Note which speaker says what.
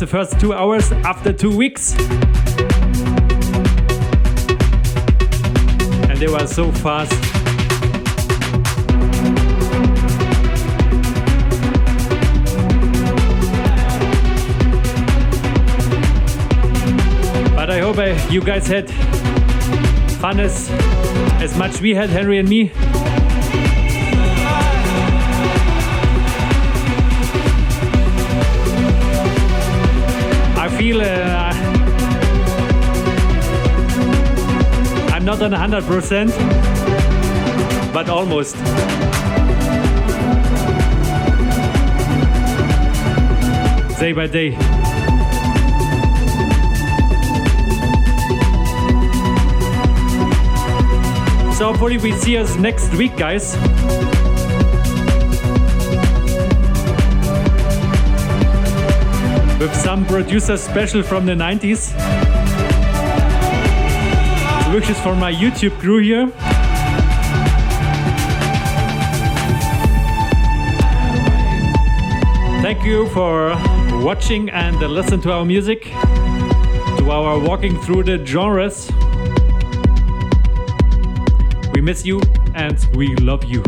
Speaker 1: the first two hours after two weeks. And they were so fast. But I hope I, you guys had fun as, as much we had, Henry and me. On 100%, but almost. Day by day. So hopefully we see us next week, guys. With some producer special from the 90s. Wishes for my YouTube crew here. Thank you for watching and listen to our music, to our walking through the genres. We miss you and we love you.